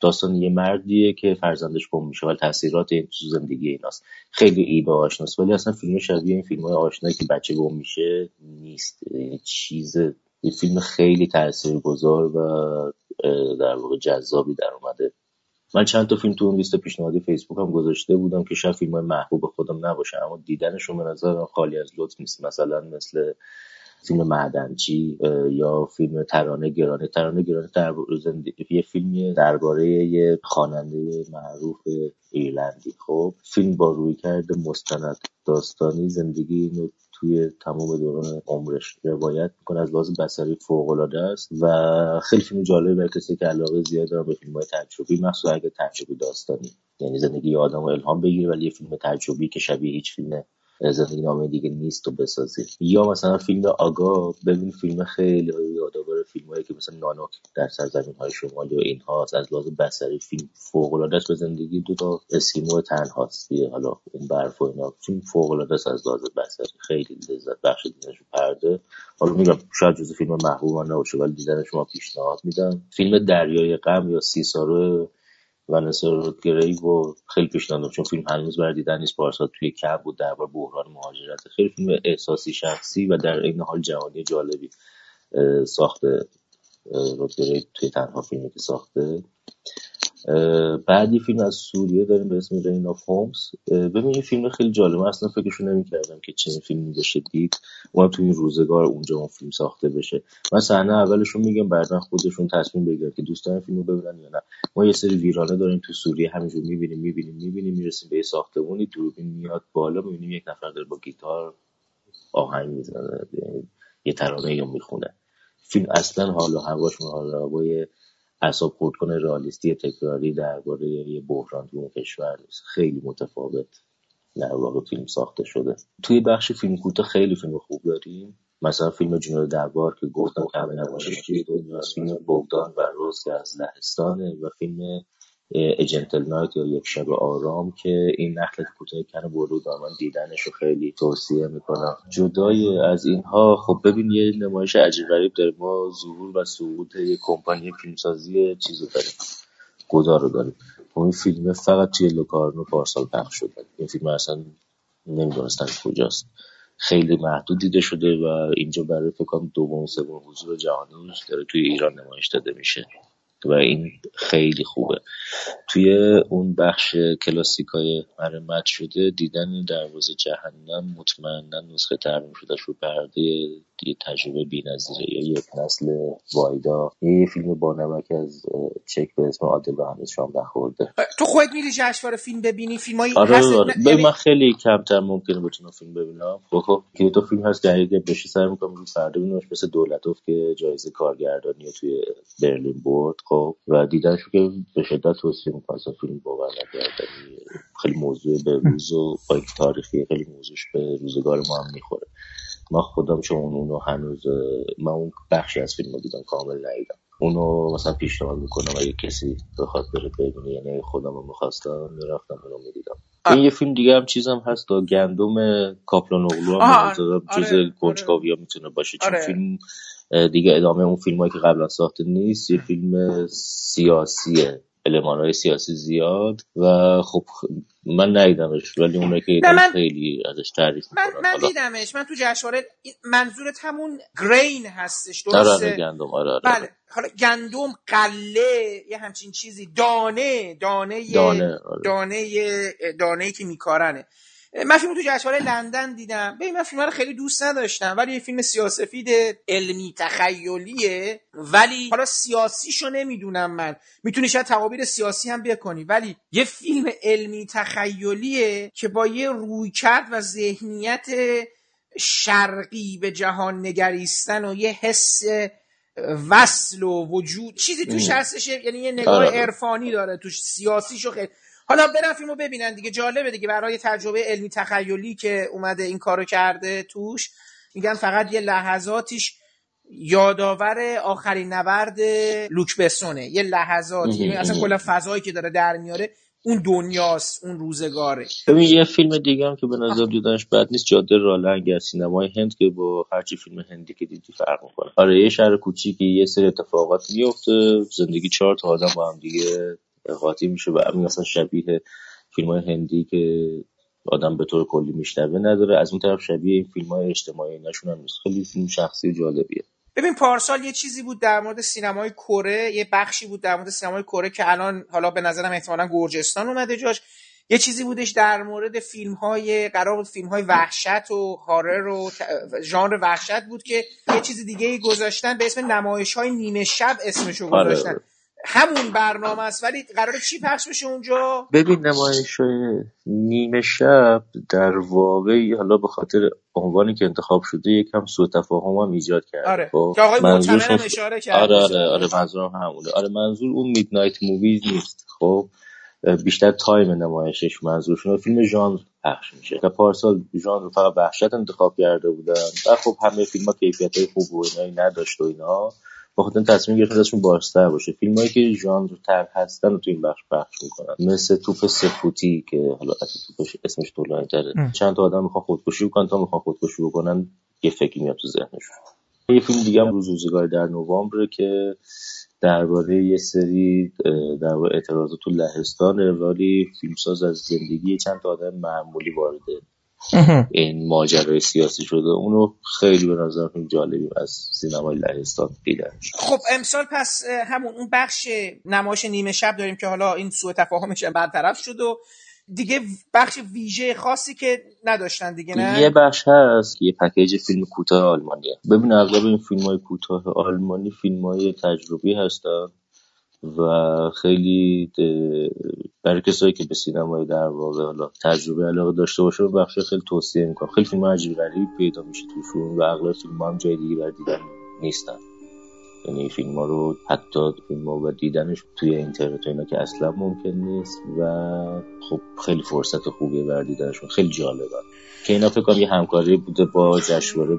داستان یه مردیه که فرزندش گم میشه ولی تاثیرات این تو زندگی ایناست. خیلی ایده آشناست. ولی اصلا فیلم شبیه این فیلم های آشنایی که بچه گم میشه نیست. یعنی چیز یه فیلم خیلی تاثیرگذار و در واقع جذابی در اومده. من چند تا فیلم تو اون لیست پیشنهادی فیسبوک هم گذاشته بودم که شاید فیلم محبوب خودم نباشه اما دیدنشون به نظر خالی از لطف نیست. مثلا مثل فیلم معدنچی یا فیلم ترانه گرانه. ترانه گرانه در یه فیلمی درباره یه خواننده معروف ایرلندی. خب فیلم با روی کرده مستند داستانی زندگی توی تمام دوران عمرش روایت می‌کنه از لحاظ بصری فوق العاده است و خیلی فیلم جالبی برای کسی که علاقه زیاد دارن به فیلم های تجربی مخصوصا اگه تجربی داستانی یعنی زندگی آدم و الهام بگیره ولی یه فیلم تجربی که شبیه هیچ فیلم زندگی نامه دیگه نیست و بسازی یا مثلا فیلم آگا ببین فیلم خیلی یادآور فیلم هایی که مثلا نانوک در سرزمین های شمالی و اینها از لحاظ بصری فیلم فوق العاده به زندگی دو تا اسکیمو تنهاست. حالا اون برف و اینا فیلم فوق العاده از لحاظ بصری. خیلی لذت بخش دیدنش پرده. حالا میگم شاید جز فیلم محبوب من نباشه ولی دیدن شما پیشنهاد میدم. فیلم دریای غم یا سیسارو ونسا رودگری و خیلی پیشنهاد چون فیلم هنوز برای دیدن نیست. پارسال توی کب بود درباره بحران مهاجرت. خیلی فیلم احساسی شخصی و در این حال جهانی جالبی. ساخته رودگری توی تنها فیلمی که ساخته. بعدی فیلم از سوریه داریم به اسم رین آف هومز ببین این فیلم خیلی جالبه. اصلا فکرشو نمی‌کردم که چنین فیلمی بشه دید اونم تو این روزگار اونجا اون فیلم ساخته بشه. من صحنه اولشون میگم بعدا خودشون تصمیم بگیرن که دوستان فیلمو ببینن یا نه. ما یه سری ویرانه داریم تو سوریه همینجور می‌بینیم می‌بینیم می‌بینیم می‌رسیم به یه ساختمونی. دوربین میاد بالا می‌بینیم یک نفر داره با گیتار آهنگ می‌زنه یه ترانه یا می‌خونه. فیلم اصلا حال و هواش حال هوای اعصاب خورد کنه رئالیستی تکراری درباره یه بحران تو کشور نیست. خیلی متفاوت در واقع فیلم ساخته شده. توی بخش فیلم کوتاه خیلی فیلم خوب داریم. مثلا فیلم جنود دربار که گفتم که همه نمایشی دنیاست فیلم بغدان و روز که از لهستانه و فیلم اجنتل نایت یا یک شب آرام که این نخلت کوتاه کن برود من دیدنش رو خیلی توصیه می‌کنم. جدای از اینها خب ببین یه نمایش عجیب غریب داره. ما ظهور و صعود یه کمپانی فیلمسازی چیزو داریم. گذار رو داریم. خب این فیلم فقط توی لوکارنو پارسال پخش شده. این فیلم اصلا نمی‌دونستن کجاست. خیلی محدود دیده شده و اینجا برای فکر کنم دوم سوم حضور جهانیش داره. توی ایران نمایش داده میشه. و این خیلی خوبه. توی اون بخش کلاسیکای مرمت شده دیدن دروازه جهنم مطمئنا نسخه ترمیم شده رو پرده یه تجربه بی‌نظیره یک نسل وایدا. یه فیلم با نمک از چک به اسم عادل به همه شام نخورده. تو خودت میری جشنواره فیلم ببینی؟ فیلمایی آره هست آره. ببین یعنی- من خیلی کمتر ممکنه بتونم فیلم ببینم. خب خب. که تو فیلم هست دقیقه بشه سر می‌کنم رو فردا ببینمش مثل دولتوف که جایزه کارگردانی توی برلین برد. خب. و دیدنش که به شدت توصیه می‌کنم اصلا فیلم باور نکردنی. خیلی موضوع به روز و تاریخی خیلی موضوعش به روزگار ما هم می‌خوره. من خودم چون اونو هنوز من اون بخشی از فیلم رو دیدم کامل ندیدم اونو مثلا پیشنهاد می‌کنم اگه کسی بخواد بره ببینه یعنی خودم رو می‌خواستم می‌رفتم اونو می‌دیدم. این یه فیلم دیگه هم چیزم هست دا گندم کاپلان اغلو هم نظرم آره، جز آره. کنجکاوی می‌تونه باشه چون آره. فیلم دیگه ادامه اون فیلم هایی که قبلا ساخته نیست یه فیلم سیاسیه علمان های سیاسی زیاد و خب من ندیدمش ولی اونایی که دیدم من- خیلی ازش تعریف من من حالا دیدمش. من تو جشنواره منظورت همون گرین هستش آره آره درسته گندم. آره آره بله. حالا گندم قله یه همچین چیزی. دانه دانه دانه آره. دانه دانه که میکارنه. من فیلم تو جشنواره لندن دیدم ببین من فیلم رو خیلی دوست نداشتم ولی یه فیلم سیاسفید علمی تخیلیه ولی حالا سیاسیشو نمی‌دونم من می‌تونی شاید تعابیر سیاسی هم بکنی ولی یه فیلم علمی تخیلیه که با یه رویکرد و ذهنیت شرقی به جهان نگریستن و یه حس وصل و وجود چیزی توش. هستش یعنی یه نگاه آره. عرفانی داره توش سیاسیشو خیلی حالا برن فیلمو ببینن دیگه. جالبه دیگه برای تجربه علمی تخیلی که اومده این کارو کرده توش میگن فقط یه لحظاتیش یادآور آخرین نبرد لوک بسونه یه لحظاتی. اصلا کلا فضایی که داره در میاره اون دنیاست اون روزگاره. ببین یه فیلم دیگه هم که به نظر دیدنش بد نیست جاده رالنگ از سینمای هند که با هرچی فیلم هندی که دیدی فرق می‌کنه. آره یه شهر کوچیکی یه سری اتفاقات میفته زندگی چهار تا آدم با هم دیگه قاطی میشه و همین اصلا شبیه فیلم های هندی که آدم به طور کلی میشنوه نداره. از اون طرف شبیه این فیلم های اجتماعی نشون هم نیست. خیلی فیلم شخصی و جالبیه. ببین پارسال یه چیزی بود در مورد سینمای کره یه بخشی بود در مورد سینمای کره که الان حالا به نظرم احتمالا گرجستان اومده جاش. یه چیزی بودش در مورد فیلم های قرار بود فیلم های وحشت و horror و ژانر وحشت بود که یه چیز دیگه گذاشتن به اسم نمایش های نیمه شب اسمشو آره، گذاشتن. آره. همون برنامه است ولی قراره چی پخش بشه اونجا؟ ببین نمایش نیمه شب در واقع حالا به خاطر عنوانی که انتخاب شده یکم سوء تفاهم هم ایجاد کرده آره خب که آقای منظورشون اشاره کرد. آره آره آره منظورم همونه. آره منظور اون midnight movies نیست. خب بیشتر تایم نمایشش منظورشون فیلم ژانر پخش میشه. و پارسال ژانر رو فقط وحشت انتخاب کرده بودن. و خب همه فیلم ها کیفیت های خوب و اینایی نداشت و اینا. بخاطر تصمیم گرفتن ازشون بازتر باشه. فیلم هایی که ژانر تر هستن رو تو این بخش پخش می‌کنن. مثل توپ سفوتی که حالا توپش اسمش طولانی تره. چند تا آدم می‌خوان خودکشی بکنن تا می‌خوان خودکشی بکنن یه فکری میاد تو ذهنشون. یه فیلم دیگه هم روز روزگار در نوامبر که درباره یه سری در اعتراضات تو لهستانه ولی فیلمساز از زندگی چند تا آدم معمولی وارد این ماجرای سیاسی شده. اونو خیلی به نظر فیلم جالبی از سینمای لهستان دیدن. خب امسال پس همون اون بخش نمایش نیمه شب داریم که حالا این سوء تفاهمش هم برطرف شد و دیگه بخش ویژه خاصی که نداشتن دیگه نه؟ یه بخش هست یه پکیج فیلم کوتاه آلمانیه. ببین اغلب این فیلم های کوتاه آلمانی فیلم های تجربی هستن. و خیلی برای کسایی که به سینمای در واقع حالا تجربه علاقه داشته باشه اون بخش خیلی توصیه می‌کنم. خیلی فیلم عجیب غریب پیدا میشه توشون و اغلب فیلم هم جای دیگه برای دیدن نیستن. یعنی فیلم ها رو حتی فیلم ها و دیدنش توی اینترنت و اینا که اصلا ممکن نیست و خب خیلی فرصت خوبیه برای دیدنشون. خیلی جالبه. که اینا فکر یه همکاری بوده با جشنواره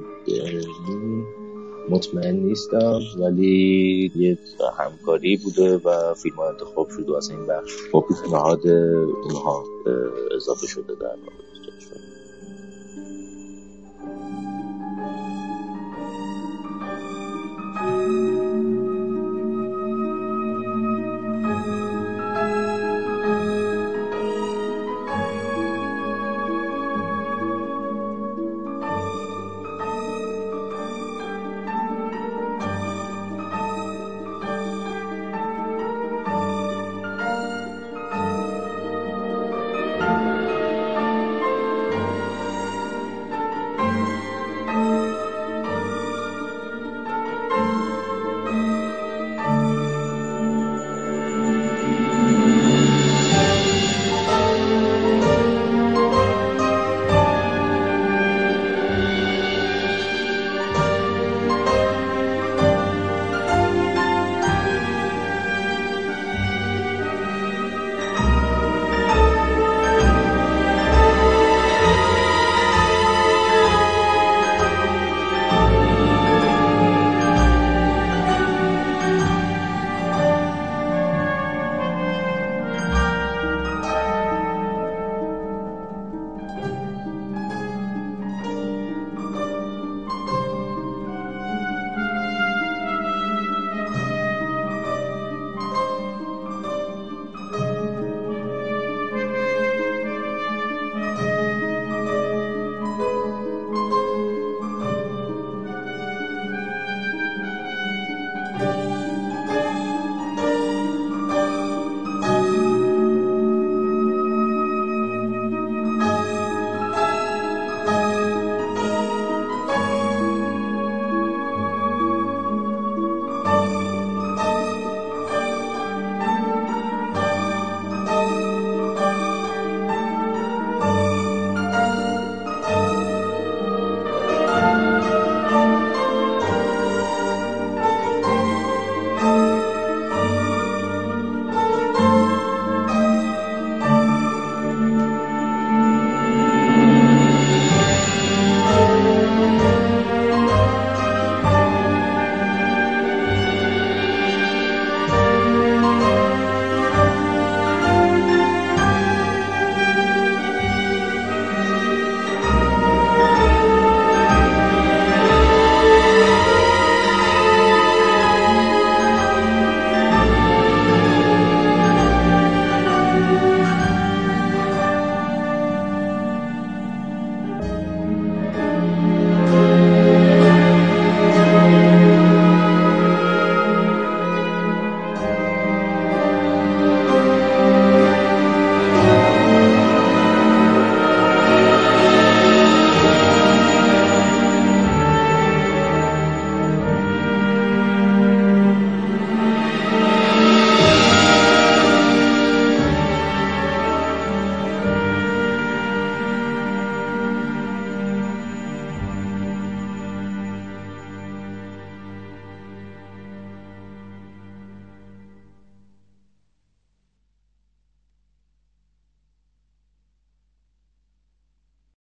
مطمئن نیستم ولی یه همکاری بوده و فیلم ها انتخاب شده و از این بخش خب نهاد اونها اضافه شده در